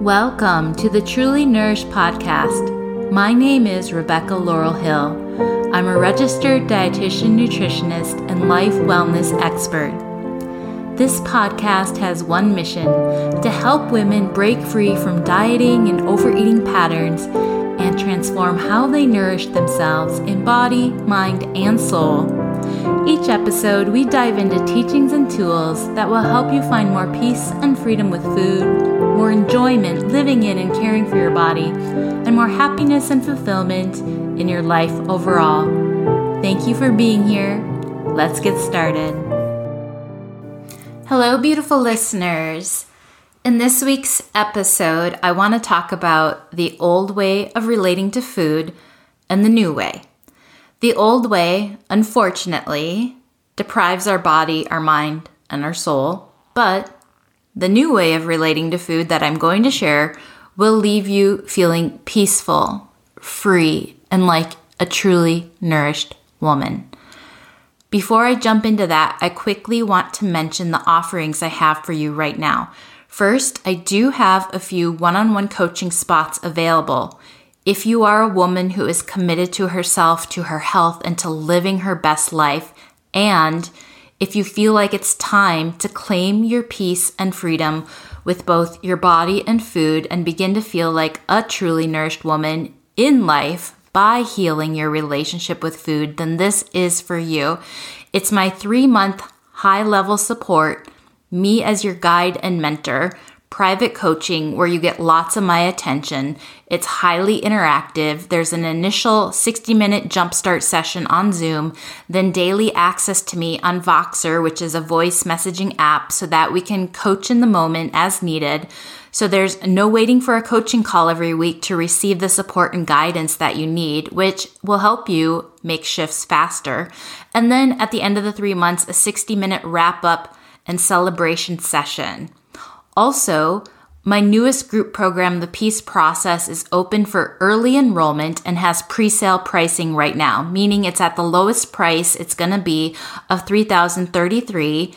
Welcome to the Truly Nourished podcast. My name is Rebecca Laurel Hill. I'm a registered dietitian, nutritionist, and life wellness expert. This podcast has one mission to help women break free from dieting and overeating patterns and transform how they nourish themselves in body, mind, and soul. Each episode, we dive into teachings and tools that will help you find more peace and freedom with food, more enjoyment living in and caring for your body, and more happiness and fulfillment in your life overall. Thank you for being here. Let's get started. Hello, beautiful listeners. In this week's episode, I want to talk about the old way of relating to food and the new way. The old way, unfortunately, deprives our body, our mind, and our soul, but the new way of relating to food that I'm going to share will leave you feeling peaceful, free, and like a truly nourished woman. Before I jump into that, I quickly want to mention the offerings I have for you right now. First, I do have a few one on one coaching spots available. If you are a woman who is committed to herself, to her health, and to living her best life, and if you feel like it's time to claim your peace and freedom with both your body and food and begin to feel like a truly nourished woman in life by healing your relationship with food, then this is for you. It's my three month high level support, me as your guide and mentor private coaching where you get lots of my attention. It's highly interactive. There's an initial 60 minute jumpstart session on Zoom, then daily access to me on Voxer, which is a voice messaging app, so that we can coach in the moment as needed. So there's no waiting for a coaching call every week to receive the support and guidance that you need, which will help you make shifts faster. And then at the end of the three months, a 60 minute wrap up and celebration session. Also, my newest group program, The Peace Process, is open for early enrollment and has pre-sale pricing right now, meaning it's at the lowest price it's going to be of 3033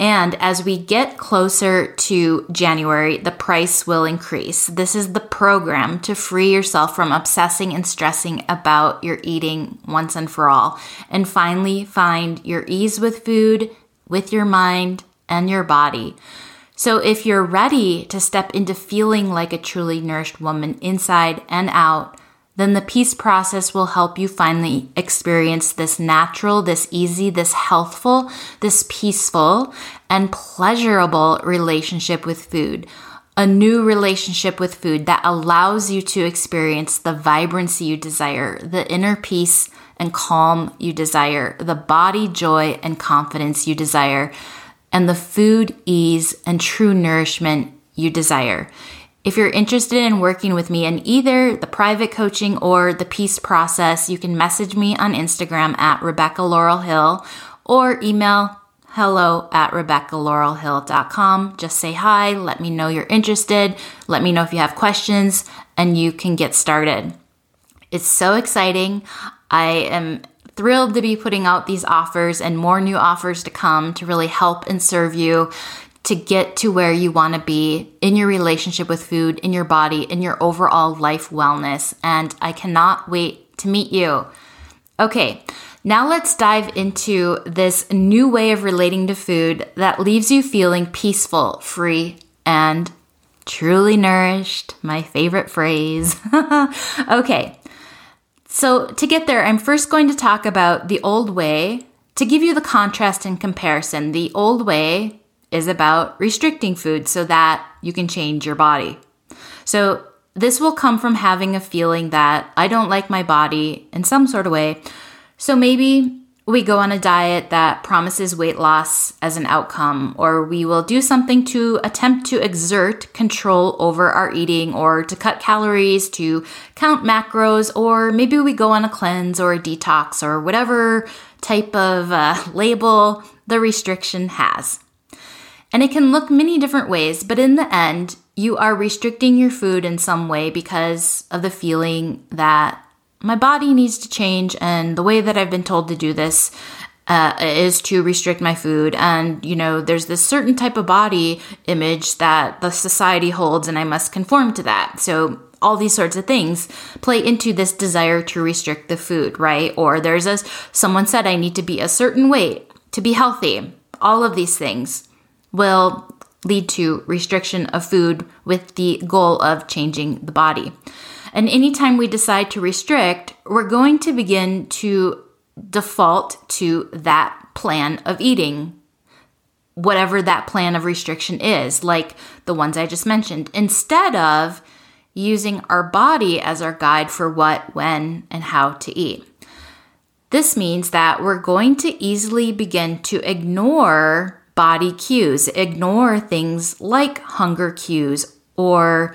and as we get closer to January, the price will increase. This is the program to free yourself from obsessing and stressing about your eating once and for all, and finally find your ease with food, with your mind, and your body. So, if you're ready to step into feeling like a truly nourished woman inside and out, then the peace process will help you finally experience this natural, this easy, this healthful, this peaceful, and pleasurable relationship with food. A new relationship with food that allows you to experience the vibrancy you desire, the inner peace and calm you desire, the body joy and confidence you desire and the food, ease, and true nourishment you desire. If you're interested in working with me in either the private coaching or the peace process, you can message me on Instagram at Rebecca Laurel Hill or email hello at RebeccaLaurelHill.com. Just say hi, let me know you're interested, let me know if you have questions, and you can get started. It's so exciting. I am thrilled to be putting out these offers and more new offers to come to really help and serve you to get to where you want to be in your relationship with food, in your body, in your overall life wellness. And I cannot wait to meet you. Okay, now let's dive into this new way of relating to food that leaves you feeling peaceful, free, and truly nourished. My favorite phrase. okay, so, to get there, I'm first going to talk about the old way to give you the contrast and comparison. The old way is about restricting food so that you can change your body. So, this will come from having a feeling that I don't like my body in some sort of way. So, maybe we go on a diet that promises weight loss as an outcome, or we will do something to attempt to exert control over our eating, or to cut calories, to count macros, or maybe we go on a cleanse or a detox, or whatever type of uh, label the restriction has. And it can look many different ways, but in the end, you are restricting your food in some way because of the feeling that my body needs to change, and the way that I've been told to do this uh, is to restrict my food. And, you know, there's this certain type of body image that the society holds, and I must conform to that. So, all these sorts of things play into this desire to restrict the food, right? Or there's a someone said I need to be a certain weight to be healthy. All of these things will lead to restriction of food with the goal of changing the body. And anytime we decide to restrict, we're going to begin to default to that plan of eating, whatever that plan of restriction is, like the ones I just mentioned, instead of using our body as our guide for what, when, and how to eat. This means that we're going to easily begin to ignore body cues, ignore things like hunger cues or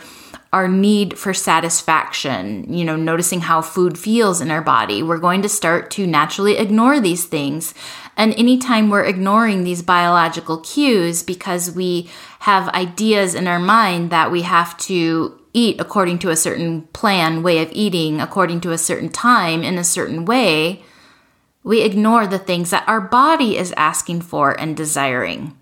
our need for satisfaction, you know, noticing how food feels in our body. We're going to start to naturally ignore these things. And anytime we're ignoring these biological cues because we have ideas in our mind that we have to eat according to a certain plan, way of eating, according to a certain time, in a certain way, we ignore the things that our body is asking for and desiring.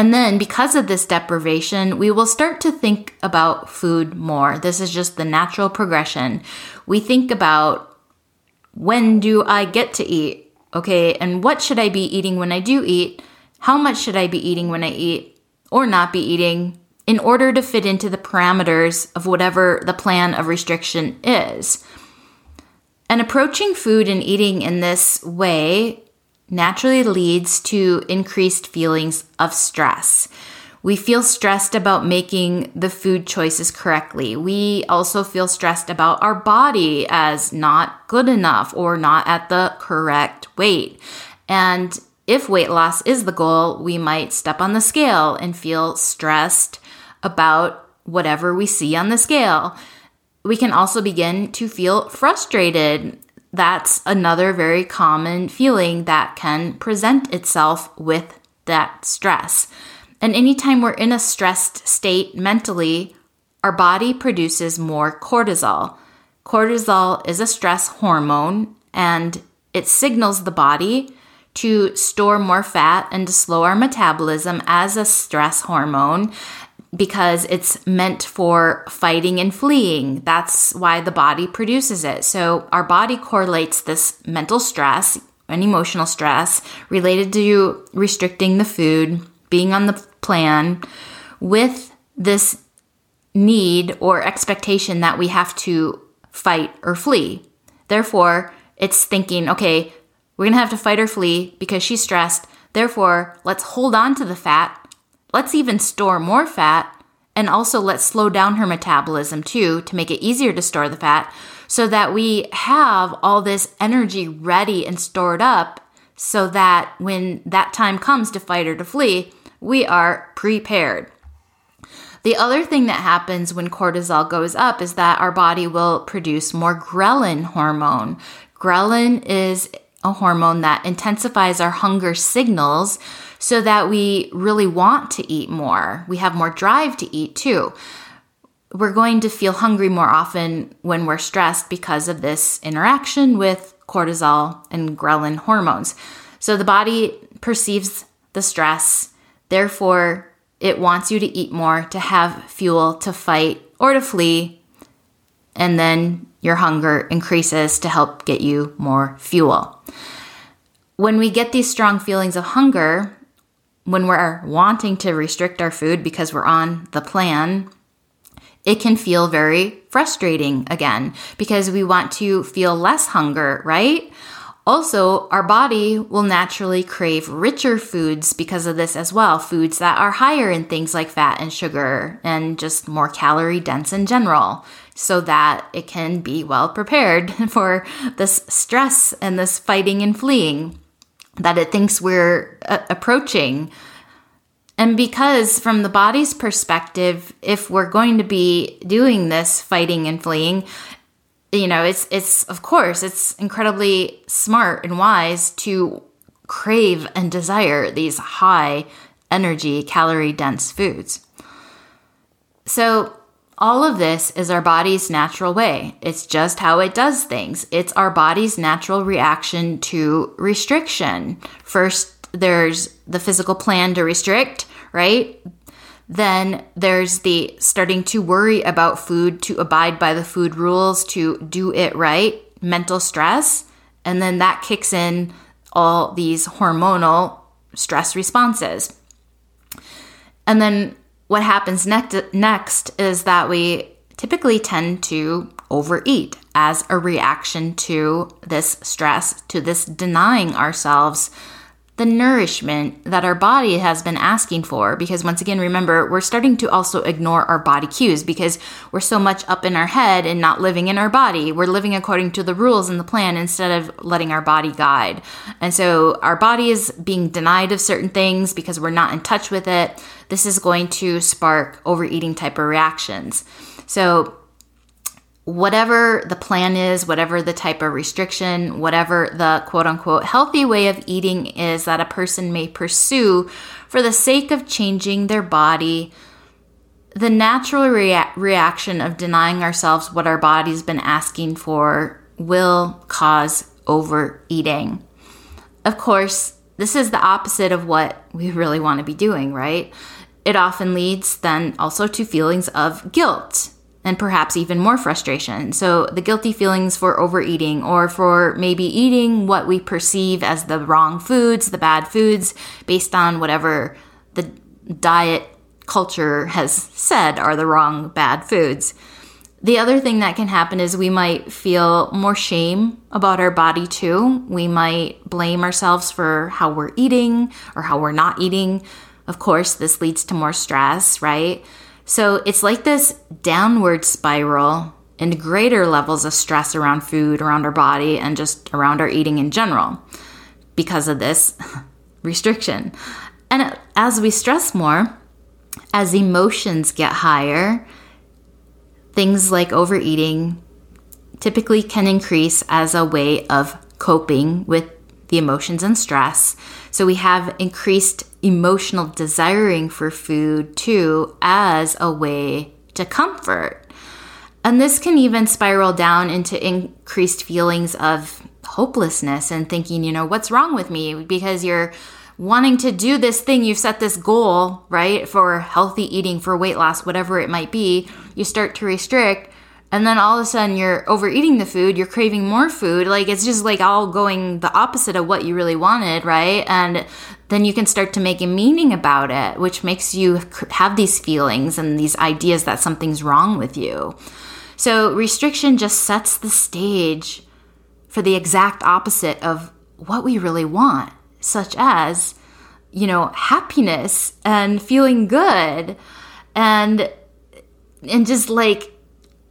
And then, because of this deprivation, we will start to think about food more. This is just the natural progression. We think about when do I get to eat? Okay, and what should I be eating when I do eat? How much should I be eating when I eat or not be eating in order to fit into the parameters of whatever the plan of restriction is? And approaching food and eating in this way naturally leads to increased feelings of stress. We feel stressed about making the food choices correctly. We also feel stressed about our body as not good enough or not at the correct weight. And if weight loss is the goal, we might step on the scale and feel stressed about whatever we see on the scale. We can also begin to feel frustrated that's another very common feeling that can present itself with that stress. And anytime we're in a stressed state mentally, our body produces more cortisol. Cortisol is a stress hormone and it signals the body to store more fat and to slow our metabolism as a stress hormone because it's meant for fighting and fleeing. That's why the body produces it. So our body correlates this mental stress and emotional stress related to restricting the food, being on the plan, with this need or expectation that we have to fight or flee. Therefore, it's thinking, okay, we're gonna have to fight or flee because she's stressed. Therefore, let's hold on to the fat Let's even store more fat and also let's slow down her metabolism too to make it easier to store the fat so that we have all this energy ready and stored up so that when that time comes to fight or to flee, we are prepared. The other thing that happens when cortisol goes up is that our body will produce more ghrelin hormone. Ghrelin is a hormone that intensifies our hunger signals so that we really want to eat more. We have more drive to eat too. We're going to feel hungry more often when we're stressed because of this interaction with cortisol and ghrelin hormones. So the body perceives the stress, therefore, it wants you to eat more to have fuel to fight or to flee. And then your hunger increases to help get you more fuel. When we get these strong feelings of hunger, when we're wanting to restrict our food because we're on the plan, it can feel very frustrating again because we want to feel less hunger, right? Also, our body will naturally crave richer foods because of this as well. Foods that are higher in things like fat and sugar and just more calorie dense in general, so that it can be well prepared for this stress and this fighting and fleeing that it thinks we're uh, approaching. And because, from the body's perspective, if we're going to be doing this fighting and fleeing, you know, it's it's of course it's incredibly smart and wise to crave and desire these high energy, calorie dense foods. So, All of this is our body's natural way. It's just how it does things. It's our body's natural reaction to restriction. First, there's the physical plan to restrict, right? Then there's the starting to worry about food, to abide by the food rules, to do it right, mental stress. And then that kicks in all these hormonal stress responses. And then what happens next, next is that we typically tend to overeat as a reaction to this stress, to this denying ourselves the nourishment that our body has been asking for. Because once again, remember, we're starting to also ignore our body cues because we're so much up in our head and not living in our body. We're living according to the rules and the plan instead of letting our body guide. And so our body is being denied of certain things because we're not in touch with it this is going to spark overeating type of reactions. So, whatever the plan is, whatever the type of restriction, whatever the quote unquote healthy way of eating is that a person may pursue for the sake of changing their body, the natural rea- reaction of denying ourselves what our body's been asking for will cause overeating. Of course, this is the opposite of what we really want to be doing, right? It often leads then also to feelings of guilt and perhaps even more frustration. So, the guilty feelings for overeating or for maybe eating what we perceive as the wrong foods, the bad foods, based on whatever the diet culture has said are the wrong bad foods. The other thing that can happen is we might feel more shame about our body too. We might blame ourselves for how we're eating or how we're not eating. Of course, this leads to more stress, right? So it's like this downward spiral and greater levels of stress around food, around our body, and just around our eating in general because of this restriction. And as we stress more, as emotions get higher, things like overeating typically can increase as a way of coping with the emotions and stress. So we have increased emotional desiring for food too as a way to comfort. And this can even spiral down into increased feelings of hopelessness and thinking, you know, what's wrong with me? Because you're wanting to do this thing, you've set this goal, right, for healthy eating, for weight loss, whatever it might be. You start to restrict and then all of a sudden you're overeating the food, you're craving more food. Like it's just like all going the opposite of what you really wanted, right? And then you can start to make a meaning about it, which makes you have these feelings and these ideas that something's wrong with you. So restriction just sets the stage for the exact opposite of what we really want, such as, you know, happiness and feeling good and and just like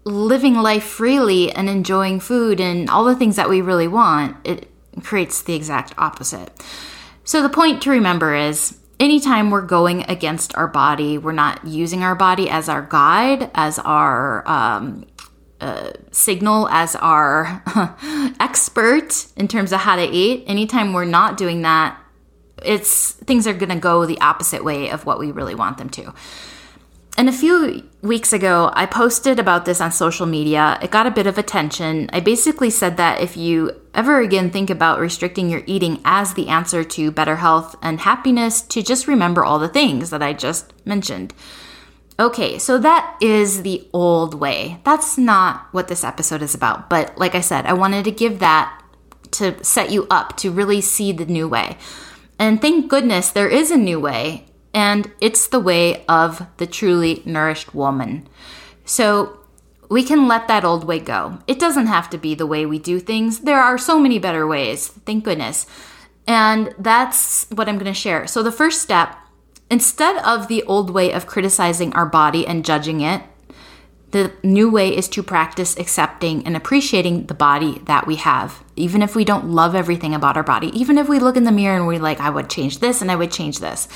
living life freely and enjoying food and all the things that we really want, it creates the exact opposite. So, the point to remember is anytime we're going against our body, we're not using our body as our guide, as our um, uh, signal, as our expert in terms of how to eat. Anytime we're not doing that, it's things are going to go the opposite way of what we really want them to. And a few weeks ago, I posted about this on social media. It got a bit of attention. I basically said that if you ever again think about restricting your eating as the answer to better health and happiness, to just remember all the things that I just mentioned. Okay, so that is the old way. That's not what this episode is about. But like I said, I wanted to give that to set you up to really see the new way. And thank goodness there is a new way and it's the way of the truly nourished woman. So we can let that old way go. It doesn't have to be the way we do things. There are so many better ways, thank goodness. And that's what I'm going to share. So the first step, instead of the old way of criticizing our body and judging it, the new way is to practice accepting and appreciating the body that we have. Even if we don't love everything about our body, even if we look in the mirror and we're like, I would change this and I would change this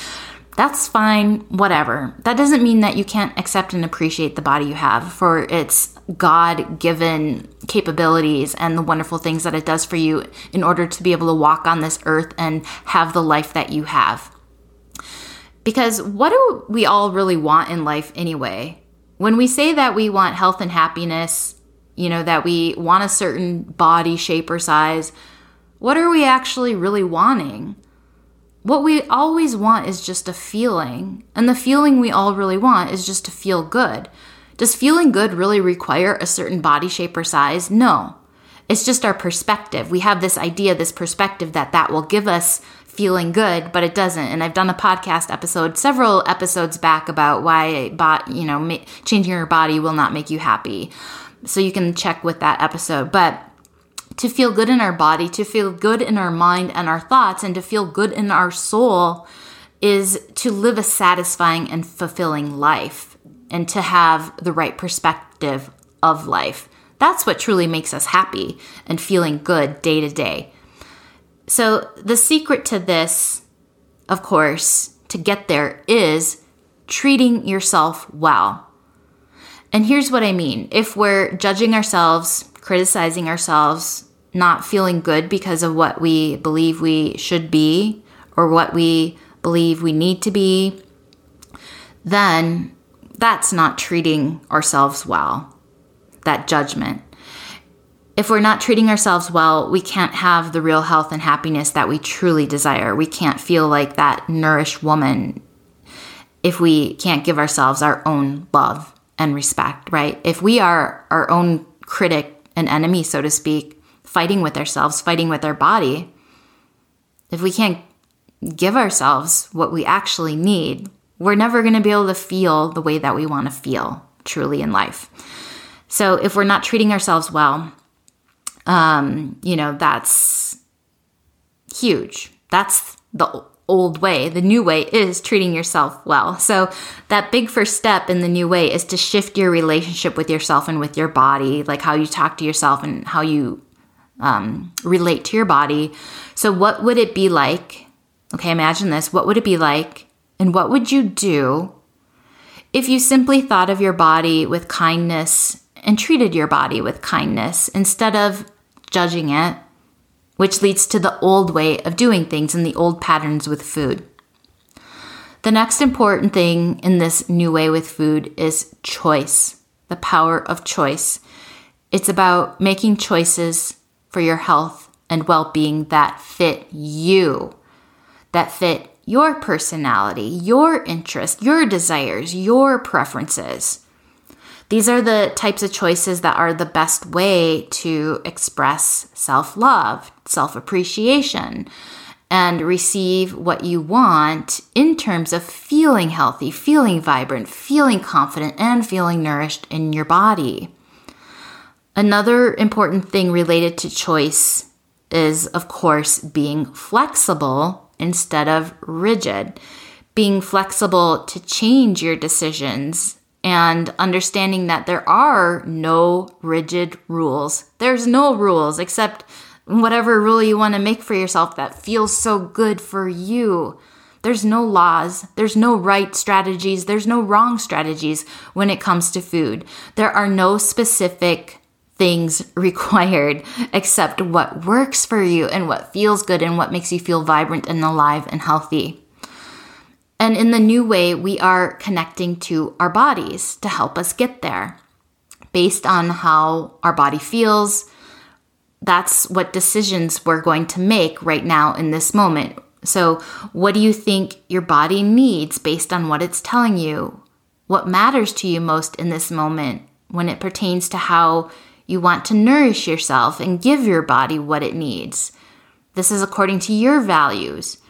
that's fine, whatever. That doesn't mean that you can't accept and appreciate the body you have for its God given capabilities and the wonderful things that it does for you in order to be able to walk on this earth and have the life that you have. Because what do we all really want in life anyway? when we say that we want health and happiness, you know, that we want a certain body shape or size, what are we actually really wanting? What we always want is just a feeling. And the feeling we all really want is just to feel good. Does feeling good really require a certain body shape or size? No. It's just our perspective. We have this idea, this perspective that that will give us feeling good, but it doesn't. And I've done a podcast episode several episodes back about why bot, you know, changing your body will not make you happy. So you can check with that episode. But to feel good in our body, to feel good in our mind and our thoughts, and to feel good in our soul is to live a satisfying and fulfilling life and to have the right perspective of life. That's what truly makes us happy and feeling good day to day. So, the secret to this, of course, to get there is treating yourself well. And here's what I mean if we're judging ourselves, criticizing ourselves, not feeling good because of what we believe we should be or what we believe we need to be, then that's not treating ourselves well. That judgment. If we're not treating ourselves well, we can't have the real health and happiness that we truly desire. We can't feel like that nourished woman if we can't give ourselves our own love and respect, right? If we are our own critic and enemy, so to speak, fighting with ourselves, fighting with our body, if we can't give ourselves what we actually need, we're never going to be able to feel the way that we want to feel truly in life. So if we're not treating ourselves well, um, you know, that's huge. That's the old way. The new way is treating yourself well. So, that big first step in the new way is to shift your relationship with yourself and with your body, like how you talk to yourself and how you um, relate to your body. So, what would it be like? Okay, imagine this. What would it be like? And what would you do if you simply thought of your body with kindness and treated your body with kindness instead of judging it which leads to the old way of doing things and the old patterns with food. The next important thing in this new way with food is choice, the power of choice. It's about making choices for your health and well being that fit you, that fit your personality, your interest, your desires, your preferences. These are the types of choices that are the best way to express self love, self appreciation, and receive what you want in terms of feeling healthy, feeling vibrant, feeling confident, and feeling nourished in your body. Another important thing related to choice is, of course, being flexible instead of rigid. Being flexible to change your decisions and understanding that there are no rigid rules. There's no rules except whatever rule you want to make for yourself that feels so good for you. There's no laws, there's no right strategies, there's no wrong strategies when it comes to food. There are no specific things required except what works for you and what feels good and what makes you feel vibrant and alive and healthy. And in the new way, we are connecting to our bodies to help us get there. Based on how our body feels, that's what decisions we're going to make right now in this moment. So, what do you think your body needs based on what it's telling you? What matters to you most in this moment when it pertains to how you want to nourish yourself and give your body what it needs? This is according to your values.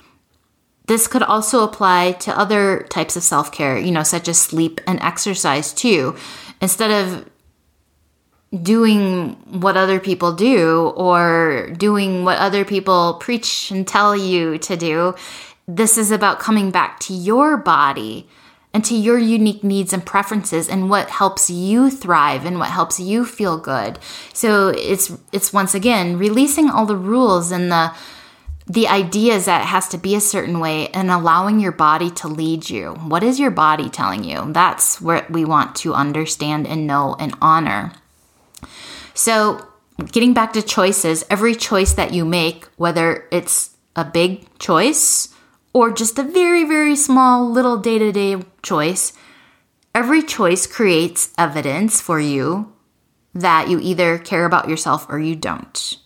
This could also apply to other types of self care, you know, such as sleep and exercise too. Instead of doing what other people do or doing what other people preach and tell you to do, this is about coming back to your body and to your unique needs and preferences and what helps you thrive and what helps you feel good. So it's it's once again releasing all the rules and the the idea is that it has to be a certain way and allowing your body to lead you. What is your body telling you? That's what we want to understand and know and honor. So, getting back to choices, every choice that you make, whether it's a big choice or just a very, very small little day to day choice, every choice creates evidence for you that you either care about yourself or you don't.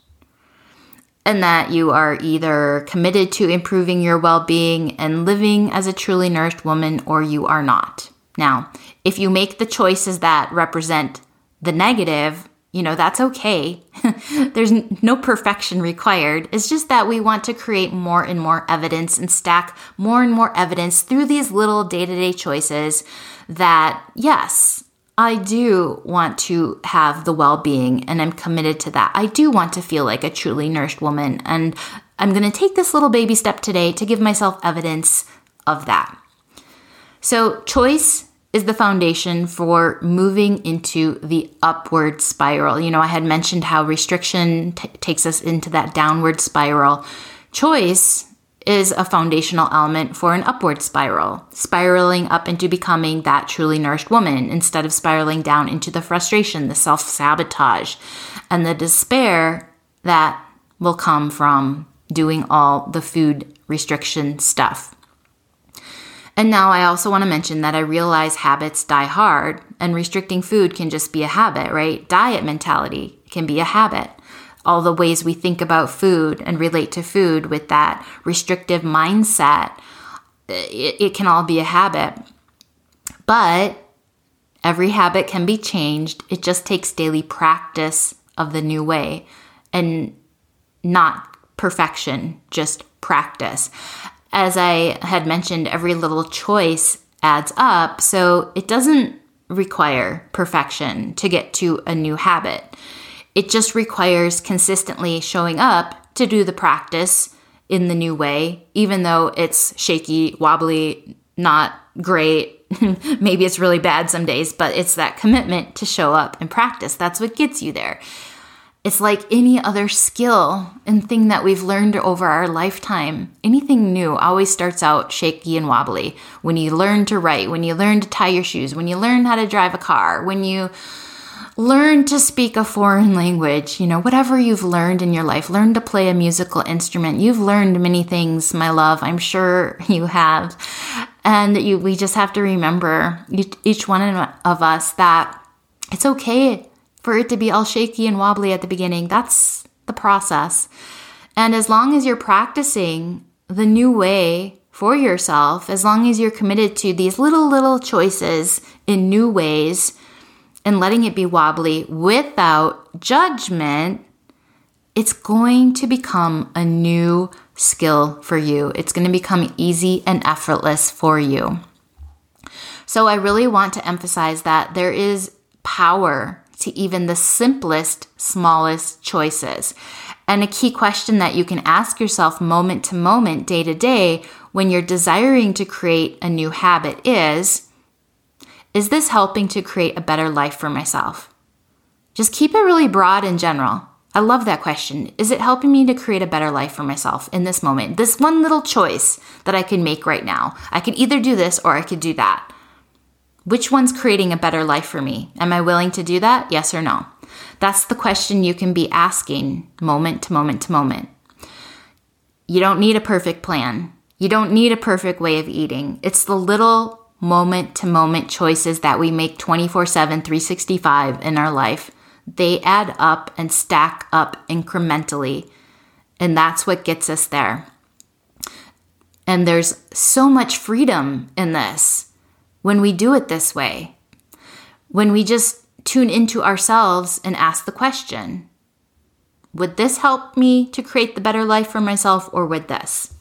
And that you are either committed to improving your well being and living as a truly nourished woman or you are not. Now, if you make the choices that represent the negative, you know, that's okay. There's no perfection required. It's just that we want to create more and more evidence and stack more and more evidence through these little day to day choices that, yes, I do want to have the well being and I'm committed to that. I do want to feel like a truly nourished woman. And I'm going to take this little baby step today to give myself evidence of that. So, choice is the foundation for moving into the upward spiral. You know, I had mentioned how restriction t- takes us into that downward spiral. Choice is a foundational element for an upward spiral, spiraling up into becoming that truly nourished woman instead of spiraling down into the frustration, the self sabotage, and the despair that will come from doing all the food restriction stuff. And now I also want to mention that I realize habits die hard and restricting food can just be a habit, right? Diet mentality can be a habit. All the ways we think about food and relate to food with that restrictive mindset, it, it can all be a habit. But every habit can be changed. It just takes daily practice of the new way and not perfection, just practice as I had mentioned, every little choice adds up. So it doesn't require perfection to get to a new habit. It just requires consistently showing up to do the practice in the new way, even though it's shaky, wobbly, not great. Maybe it's really bad some days, but it's that commitment to show up and practice. That's what gets you there. It's like any other skill and thing that we've learned over our lifetime. Anything new always starts out shaky and wobbly. When you learn to write, when you learn to tie your shoes, when you learn how to drive a car, when you learn to speak a foreign language, you know, whatever you've learned in your life, learn to play a musical instrument. You've learned many things, my love. I'm sure you have. And you, we just have to remember, each one of us, that it's okay for it to be all shaky and wobbly at the beginning. That's the process. And as long as you're practicing the new way for yourself, as long as you're committed to these little, little choices in new ways and letting it be wobbly without judgment, it's going to become a new skill for you. It's going to become easy and effortless for you. So, I really want to emphasize that there is power to even the simplest, smallest choices. And a key question that you can ask yourself moment to moment, day to day, when you're desiring to create a new habit is Is this helping to create a better life for myself? Just keep it really broad in general. I love that question. Is it helping me to create a better life for myself in this moment? This one little choice that I can make right now. I could either do this or I could do that. Which one's creating a better life for me? Am I willing to do that? Yes or no? That's the question you can be asking moment to moment to moment. You don't need a perfect plan. You don't need a perfect way of eating. It's the little moment to moment choices that we make 24 7, 365 in our life. They add up and stack up incrementally. And that's what gets us there. And there's so much freedom in this when we do it this way, when we just tune into ourselves and ask the question Would this help me to create the better life for myself, or would this?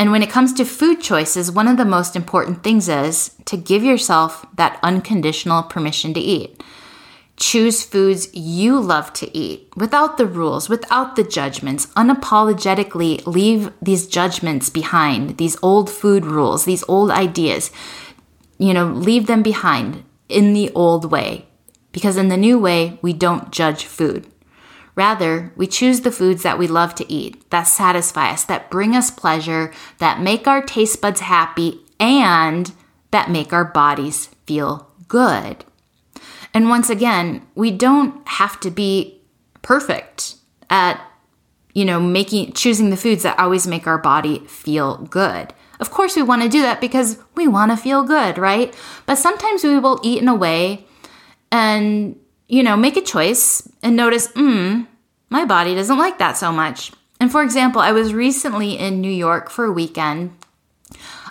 And when it comes to food choices, one of the most important things is to give yourself that unconditional permission to eat. Choose foods you love to eat without the rules, without the judgments. Unapologetically leave these judgments behind, these old food rules, these old ideas. You know, leave them behind in the old way. Because in the new way, we don't judge food. Rather, we choose the foods that we love to eat, that satisfy us, that bring us pleasure, that make our taste buds happy, and that make our bodies feel good. And once again, we don't have to be perfect at you know making choosing the foods that always make our body feel good. Of course, we want to do that because we want to feel good, right? But sometimes we will eat in a way and, you know, make a choice and notice, hmm, my body doesn't like that so much. And for example, I was recently in New York for a weekend.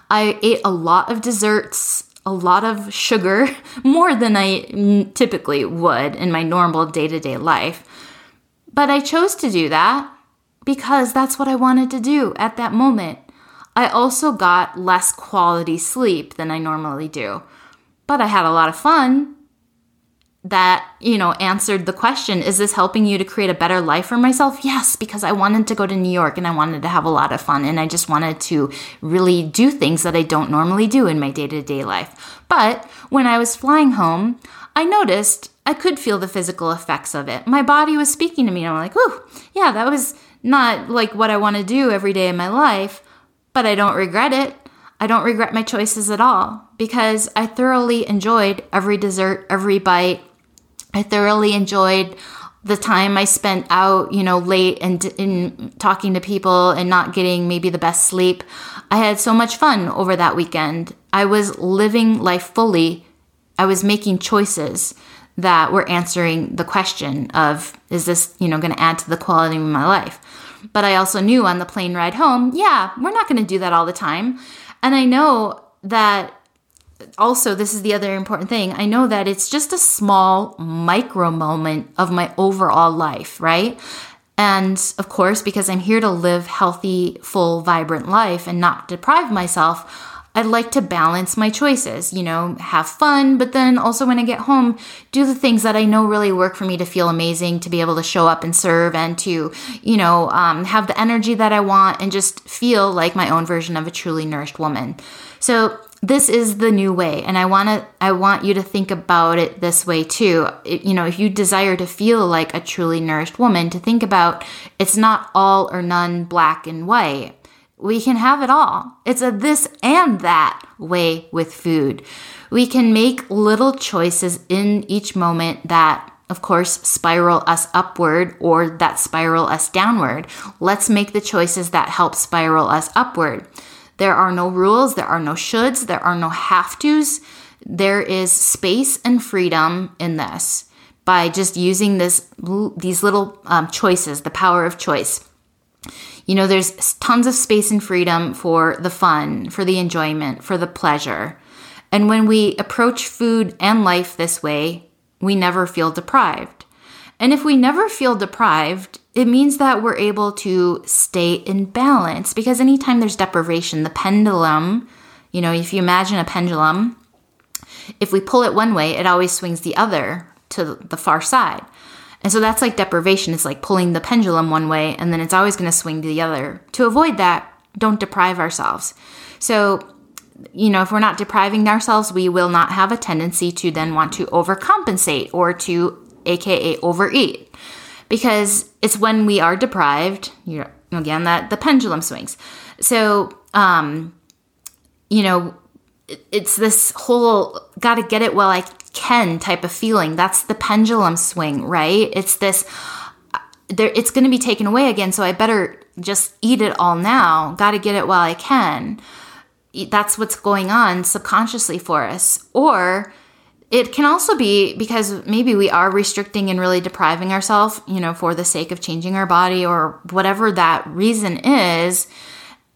I ate a lot of desserts, a lot of sugar, more than I typically would in my normal day to day life. But I chose to do that because that's what I wanted to do at that moment. I also got less quality sleep than I normally do. But I had a lot of fun that, you know, answered the question is this helping you to create a better life for myself? Yes, because I wanted to go to New York and I wanted to have a lot of fun and I just wanted to really do things that I don't normally do in my day to day life. But when I was flying home, I noticed I could feel the physical effects of it. My body was speaking to me and I'm like, oh, yeah, that was not like what I want to do every day in my life, but I don't regret it. I don't regret my choices at all because I thoroughly enjoyed every dessert, every bite. I thoroughly enjoyed the time I spent out, you know, late and in talking to people and not getting maybe the best sleep. I had so much fun over that weekend. I was living life fully. I was making choices that were answering the question of is this, you know, going to add to the quality of my life? But I also knew on the plane ride home, yeah, we're not going to do that all the time. And I know that also, this is the other important thing. I know that it's just a small micro moment of my overall life, right? And of course, because I'm here to live healthy, full, vibrant life and not deprive myself, I'd like to balance my choices, you know, have fun, but then also when I get home, do the things that I know really work for me to feel amazing, to be able to show up and serve, and to, you know, um, have the energy that I want and just feel like my own version of a truly nourished woman. So this is the new way and i want to i want you to think about it this way too it, you know if you desire to feel like a truly nourished woman to think about it's not all or none black and white we can have it all. It's a this and that way with food. We can make little choices in each moment that, of course, spiral us upward or that spiral us downward. Let's make the choices that help spiral us upward. There are no rules, there are no shoulds, there are no have tos. There is space and freedom in this by just using this these little um, choices, the power of choice. You know, there's tons of space and freedom for the fun, for the enjoyment, for the pleasure. And when we approach food and life this way, we never feel deprived. And if we never feel deprived, it means that we're able to stay in balance because anytime there's deprivation, the pendulum, you know, if you imagine a pendulum, if we pull it one way, it always swings the other to the far side. And so that's like deprivation. It's like pulling the pendulum one way and then it's always going to swing to the other. To avoid that, don't deprive ourselves. So, you know, if we're not depriving ourselves, we will not have a tendency to then want to overcompensate or to aka overeat. Because it's when we are deprived, you know, again that the pendulum swings. So, um you know, it's this whole got to get it while I can type of feeling. That's the pendulum swing, right? It's this there it's going to be taken away again, so I better just eat it all now. Got to get it while I can. That's what's going on subconsciously for us. Or it can also be because maybe we are restricting and really depriving ourselves, you know, for the sake of changing our body or whatever that reason is.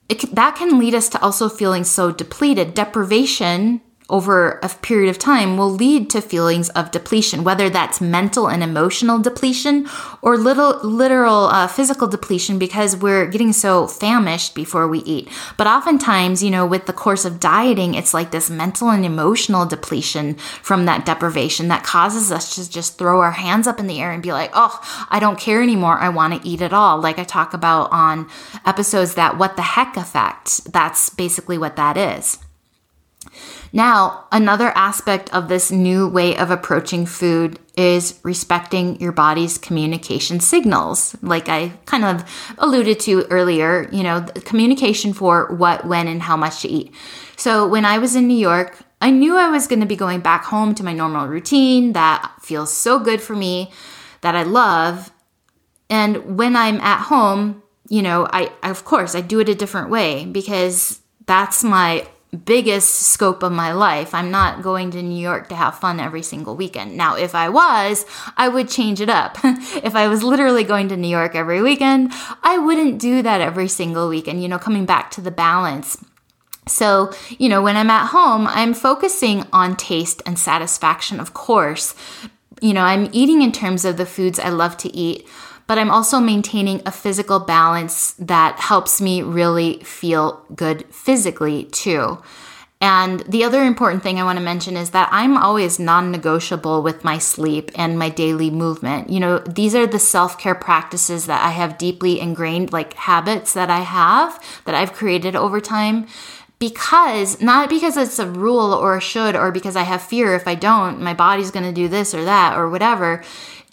It, that can lead us to also feeling so depleted. Deprivation over a period of time will lead to feelings of depletion, whether that's mental and emotional depletion or little literal uh, physical depletion because we're getting so famished before we eat. But oftentimes, you know, with the course of dieting, it's like this mental and emotional depletion from that deprivation that causes us to just throw our hands up in the air and be like, oh, I don't care anymore. I want to eat it all. Like I talk about on episodes that what the heck effect. That's basically what that is. Now, another aspect of this new way of approaching food is respecting your body's communication signals. Like I kind of alluded to earlier, you know, communication for what, when, and how much to eat. So when I was in New York, I knew I was going to be going back home to my normal routine that feels so good for me, that I love. And when I'm at home, you know, I of course I do it a different way because That's my biggest scope of my life. I'm not going to New York to have fun every single weekend. Now, if I was, I would change it up. if I was literally going to New York every weekend, I wouldn't do that every single weekend, you know, coming back to the balance. So, you know, when I'm at home, I'm focusing on taste and satisfaction, of course. You know, I'm eating in terms of the foods I love to eat, but I'm also maintaining a physical balance that helps me really feel good physically too. And the other important thing I want to mention is that I'm always non negotiable with my sleep and my daily movement. You know, these are the self care practices that I have deeply ingrained, like habits that I have that I've created over time because not because it's a rule or a should or because I have fear if I don't, my body's going to do this or that or whatever.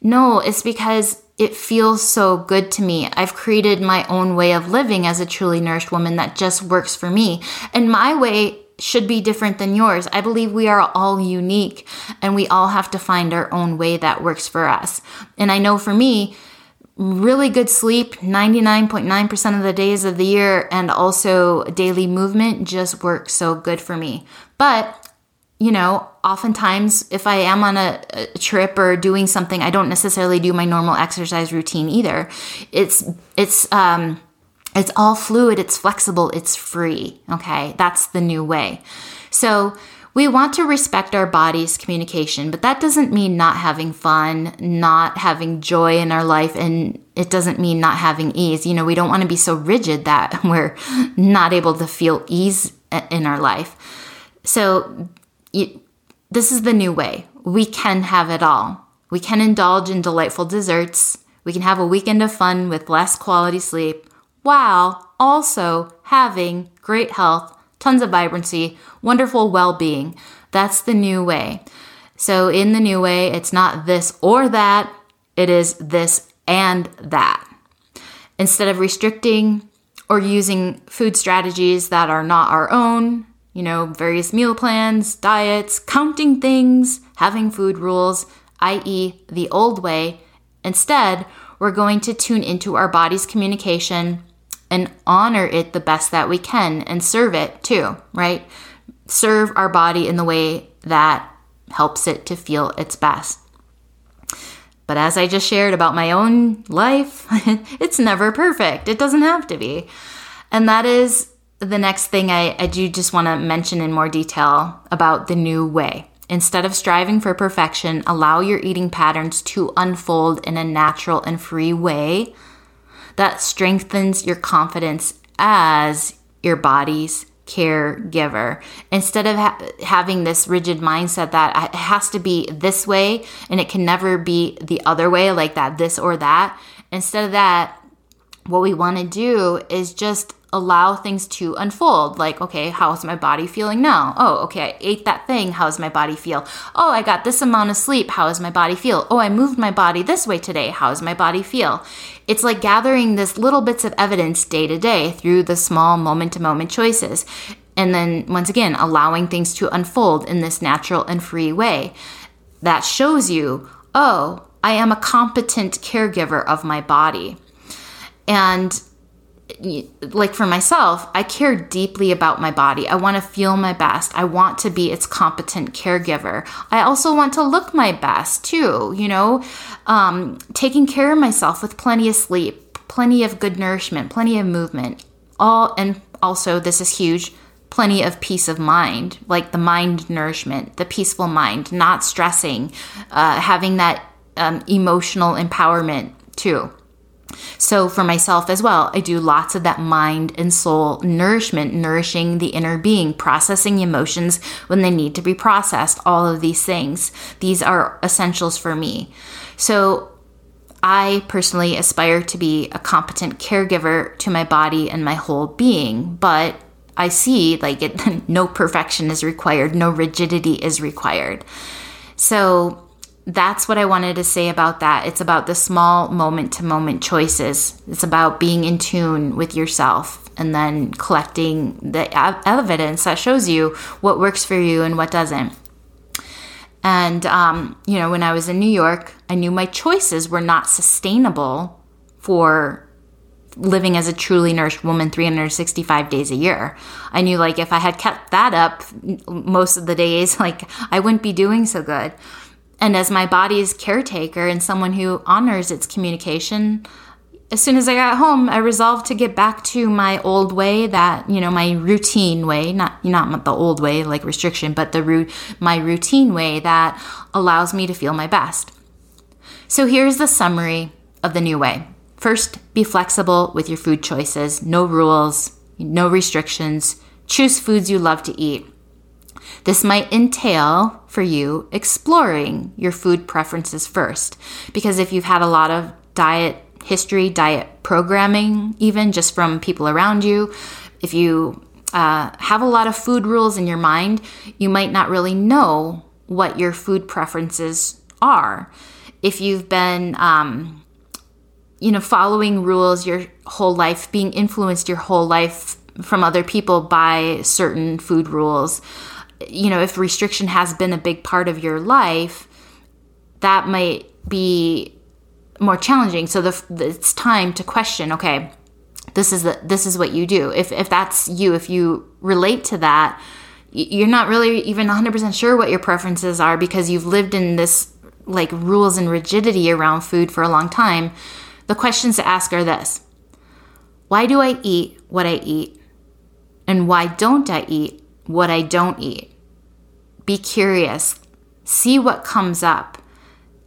No, it's because it feels so good to me. I've created my own way of living as a truly nourished woman that just works for me. And my way should be different than yours. I believe we are all unique and we all have to find our own way that works for us. And I know for me, really good sleep 99.9% of the days of the year and also daily movement just works so good for me. But, you know, oftentimes if I am on a, a, trip or doing something, I don't necessarily do my normal exercise routine either. It's it's um it's all fluid, it's flexible, it's free, okay? That's the new way. So, we want to respect our body's communication, but that doesn't mean not having fun, not having joy in our life, and it doesn't mean not having ease. You know, we don't want to be so rigid that we're not able to feel ease in our life. So, this is the new way. We can have it all. We can indulge in delightful desserts. We can have a weekend of fun with less quality sleep while also having great health tons of vibrancy, wonderful well being. That's the new way. So, in the new way, it's not this or that, it is this and that. Instead of restricting or using food strategies that are not our own, you know, various meal plans, diets, counting things, having food rules, i.e., the old way, instead, we're going to tune into our body's communication and honor it the best that we can and serve it too, right? Serve our body in the way that helps it to feel its best. But as I just shared about my own life, it's never perfect. It doesn't have to be. And that is the next thing I, I do just want to mention in more detail about the new way. Instead of striving for perfection, allow your eating patterns to unfold in a natural and free way that strengthens your confidence as your body's caregiver instead of ha- having this rigid mindset that it has to be this way and it can never be the other way like that this or that instead of that what we want to do is just allow things to unfold. Like, okay, how's my body feeling now? Oh, okay, I ate that thing. How's my body feel? Oh, I got this amount of sleep. How does my body feel? Oh, I moved my body this way today. How does my body feel? It's like gathering this little bits of evidence day to day through the small moment to moment choices. And then once again, allowing things to unfold in this natural and free way. That shows you, oh, I am a competent caregiver of my body. And like for myself, I care deeply about my body. I want to feel my best. I want to be its competent caregiver. I also want to look my best too, you know, um, taking care of myself with plenty of sleep, plenty of good nourishment, plenty of movement. All, and also, this is huge, plenty of peace of mind, like the mind nourishment, the peaceful mind, not stressing, uh, having that um, emotional empowerment too. So, for myself as well, I do lots of that mind and soul nourishment, nourishing the inner being, processing emotions when they need to be processed, all of these things. These are essentials for me. So, I personally aspire to be a competent caregiver to my body and my whole being, but I see like it no perfection is required, no rigidity is required. So, that's what I wanted to say about that. It's about the small moment to moment choices. It's about being in tune with yourself and then collecting the evidence that shows you what works for you and what doesn't. And, um, you know, when I was in New York, I knew my choices were not sustainable for living as a truly nourished woman 365 days a year. I knew like if I had kept that up most of the days, like I wouldn't be doing so good. And as my body's caretaker and someone who honors its communication, as soon as I got home, I resolved to get back to my old way that, you know, my routine way, not not the old way like restriction, but the root my routine way that allows me to feel my best. So here's the summary of the new way. First, be flexible with your food choices, no rules, no restrictions. Choose foods you love to eat. This might entail for you exploring your food preferences first, because if you've had a lot of diet history, diet programming, even just from people around you, if you uh, have a lot of food rules in your mind, you might not really know what your food preferences are. If you've been um, you know, following rules your whole life, being influenced your whole life from other people by certain food rules. You know, if restriction has been a big part of your life, that might be more challenging. So the, it's time to question, okay, this is the this is what you do. If if that's you, if you relate to that, you're not really even 100% sure what your preferences are because you've lived in this like rules and rigidity around food for a long time the questions to ask are this Why do I eat what I eat? And why don't I eat what I don't eat? Be curious, see what comes up.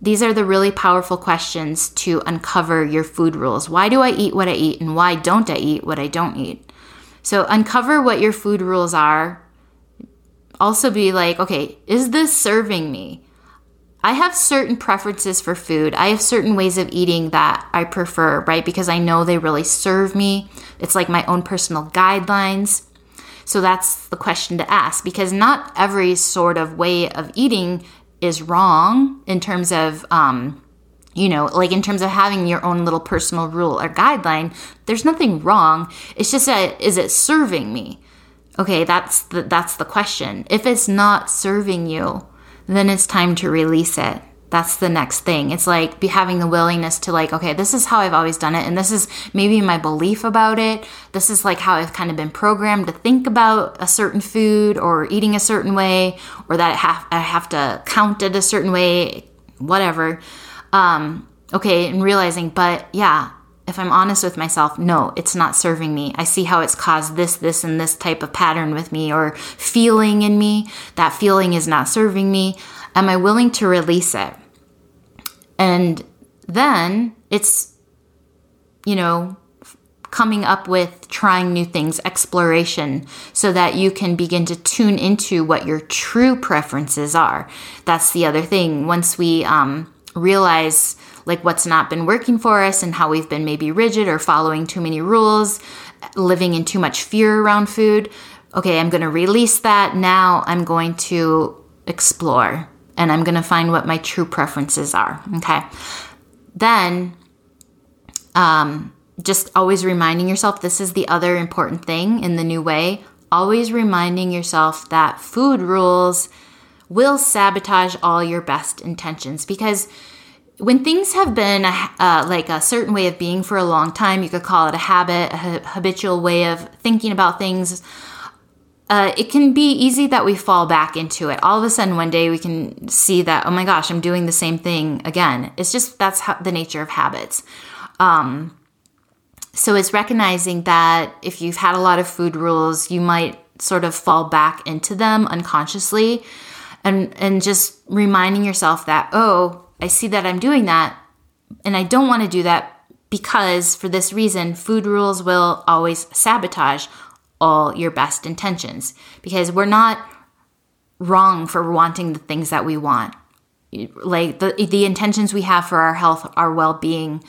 These are the really powerful questions to uncover your food rules. Why do I eat what I eat? And why don't I eat what I don't eat? So, uncover what your food rules are. Also, be like, okay, is this serving me? I have certain preferences for food. I have certain ways of eating that I prefer, right? Because I know they really serve me. It's like my own personal guidelines. So that's the question to ask because not every sort of way of eating is wrong in terms of, um, you know, like in terms of having your own little personal rule or guideline. There's nothing wrong. It's just that is it serving me? Okay, that's the that's the question. If it's not serving you, then it's time to release it. That's the next thing. It's like be having the willingness to like, okay, this is how I've always done it, and this is maybe my belief about it. This is like how I've kind of been programmed to think about a certain food or eating a certain way, or that I have, I have to count it a certain way, whatever. Um, okay, and realizing, but yeah, if I'm honest with myself, no, it's not serving me. I see how it's caused this, this, and this type of pattern with me or feeling in me. That feeling is not serving me. Am I willing to release it? And then it's, you know, coming up with trying new things, exploration, so that you can begin to tune into what your true preferences are. That's the other thing. Once we um, realize, like what's not been working for us and how we've been maybe rigid or following too many rules, living in too much fear around food. Okay, I'm going to release that. Now I'm going to explore and I'm going to find what my true preferences are. Okay. Then, um, just always reminding yourself this is the other important thing in the new way. Always reminding yourself that food rules will sabotage all your best intentions because when things have been uh, like a certain way of being for a long time, you could call it a habit, a habitual way of thinking about things. Uh, it can be easy that we fall back into it. All of a sudden, one day we can see that, oh my gosh, I'm doing the same thing again. It's just that's how, the nature of habits. Um, so it's recognizing that if you've had a lot of food rules, you might sort of fall back into them unconsciously and and just reminding yourself that oh I see that I'm doing that and I don't want to do that because for this reason, food rules will always sabotage all your best intentions because we're not wrong for wanting the things that we want. Like the the intentions we have for our health, our well-being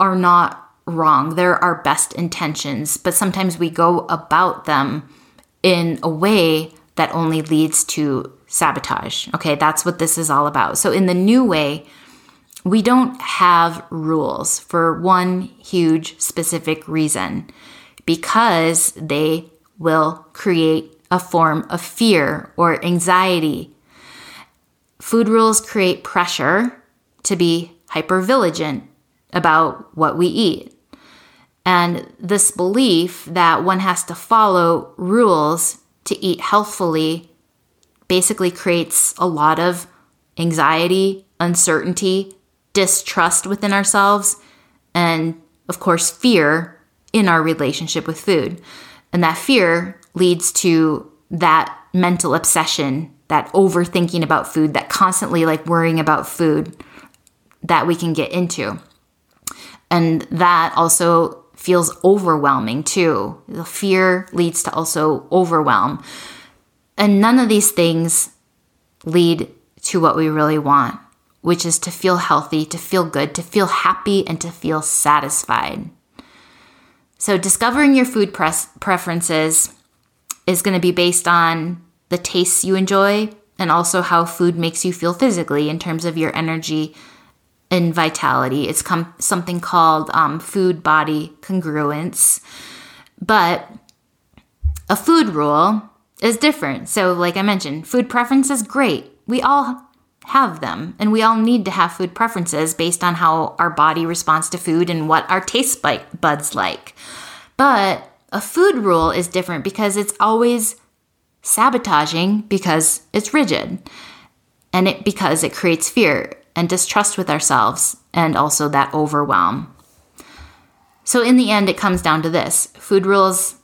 are not wrong. They're our best intentions, but sometimes we go about them in a way that only leads to sabotage. Okay, that's what this is all about. So, in the new way, we don't have rules for one huge specific reason because they will create a form of fear or anxiety. Food rules create pressure to be hyper vigilant about what we eat. And this belief that one has to follow rules to eat healthfully basically creates a lot of anxiety, uncertainty, distrust within ourselves, and of course, fear in our relationship with food. And that fear leads to that mental obsession, that overthinking about food, that constantly like worrying about food that we can get into. And that also feels overwhelming too. The fear leads to also overwhelm. And none of these things lead to what we really want, which is to feel healthy, to feel good, to feel happy, and to feel satisfied. So, discovering your food pres- preferences is going to be based on the tastes you enjoy and also how food makes you feel physically in terms of your energy and vitality. It's com- something called um, food body congruence. But a food rule is different. So, like I mentioned, food preference is great. We all have them, and we all need to have food preferences based on how our body responds to food and what our taste buds like. But a food rule is different because it's always sabotaging because it's rigid and it because it creates fear and distrust with ourselves and also that overwhelm. So, in the end, it comes down to this food rules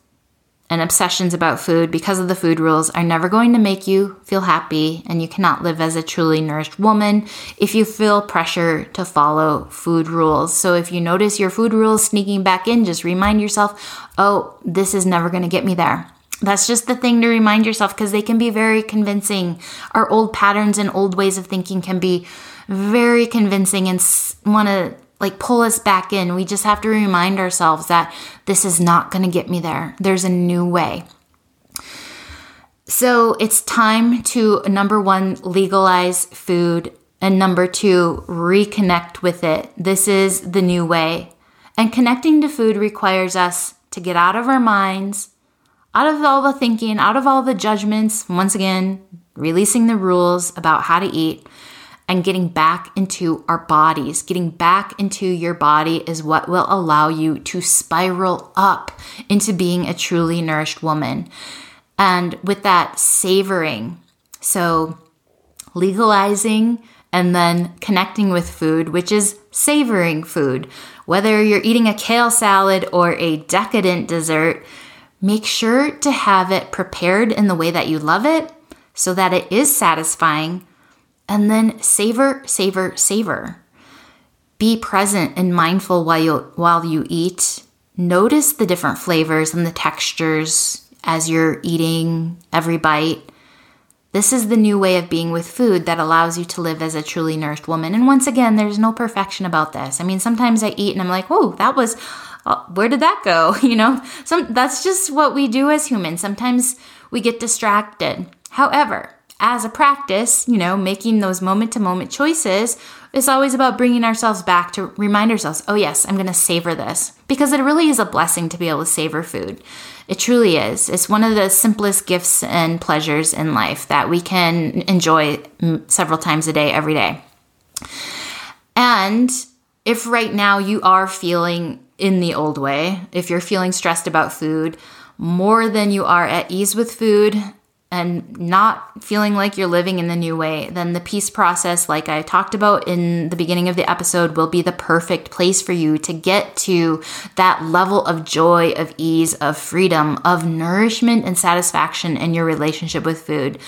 and obsessions about food because of the food rules are never going to make you feel happy, and you cannot live as a truly nourished woman if you feel pressure to follow food rules. So, if you notice your food rules sneaking back in, just remind yourself, oh, this is never going to get me there. That's just the thing to remind yourself because they can be very convincing. Our old patterns and old ways of thinking can be very convincing and want to like pull us back in. We just have to remind ourselves that this is not going to get me there. There's a new way. So it's time to number one, legalize food, and number two, reconnect with it. This is the new way. And connecting to food requires us to get out of our minds, out of all the thinking, out of all the judgments, once again, releasing the rules about how to eat, and getting back into our bodies. Getting back into your body is what will allow you to spiral up into being a truly nourished woman. And with that, savoring. So, legalizing and then connecting with food, which is savoring food. Whether you're eating a kale salad or a decadent dessert, make sure to have it prepared in the way that you love it so that it is satisfying and then savor, savor, savor. Be present and mindful while you while you eat. Notice the different flavors and the textures as you're eating every bite. This is the new way of being with food that allows you to live as a truly nourished woman. And once again, there's no perfection about this. I mean, sometimes I eat and I'm like, "Whoa, that was uh, where did that go?" You know, some that's just what we do as humans. Sometimes we get distracted. However, as a practice, you know, making those moment to moment choices is always about bringing ourselves back to remind ourselves, oh, yes, I'm going to savor this. Because it really is a blessing to be able to savor food. It truly is. It's one of the simplest gifts and pleasures in life that we can enjoy mm, several times a day, every day. And if right now you are feeling in the old way, if you're feeling stressed about food, more than you are at ease with food, and not feeling like you're living in the new way, then the peace process, like I talked about in the beginning of the episode, will be the perfect place for you to get to that level of joy, of ease, of freedom, of nourishment and satisfaction in your relationship with food.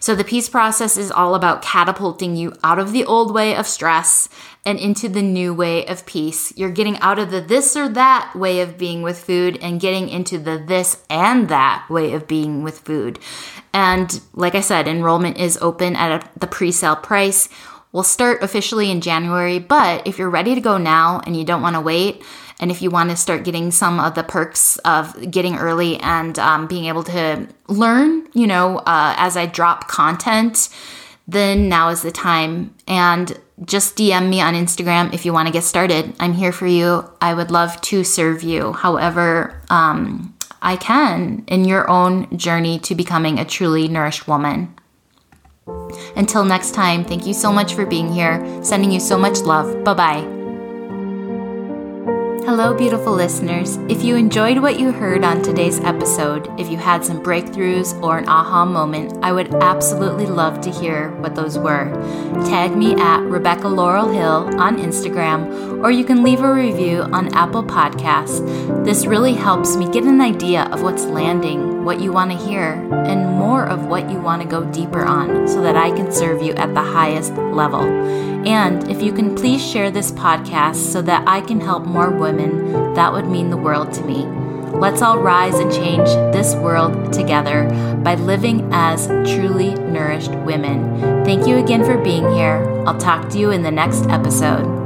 So the peace process is all about catapulting you out of the old way of stress and into the new way of peace. You're getting out of the this or that way of being with food and getting into the this and that way of being with food. And like I said, enrollment is open at the pre sale price. We'll start officially in January, but if you're ready to go now and you don't want to wait, and if you want to start getting some of the perks of getting early and um, being able to learn, you know, uh, as I drop content, then now is the time. And just DM me on Instagram if you want to get started. I'm here for you. I would love to serve you however um, I can in your own journey to becoming a truly nourished woman. Until next time, thank you so much for being here. Sending you so much love. Bye bye. Hello, beautiful listeners. If you enjoyed what you heard on today's episode, if you had some breakthroughs or an aha moment, I would absolutely love to hear what those were. Tag me at Rebecca Laurel Hill on Instagram, or you can leave a review on Apple Podcasts. This really helps me get an idea of what's landing, what you want to hear, and more of what you want to go deeper on so that I can serve you at the highest level. And if you can please share this podcast so that I can help more women, that would mean the world to me. Let's all rise and change this world together by living as truly nourished women. Thank you again for being here. I'll talk to you in the next episode.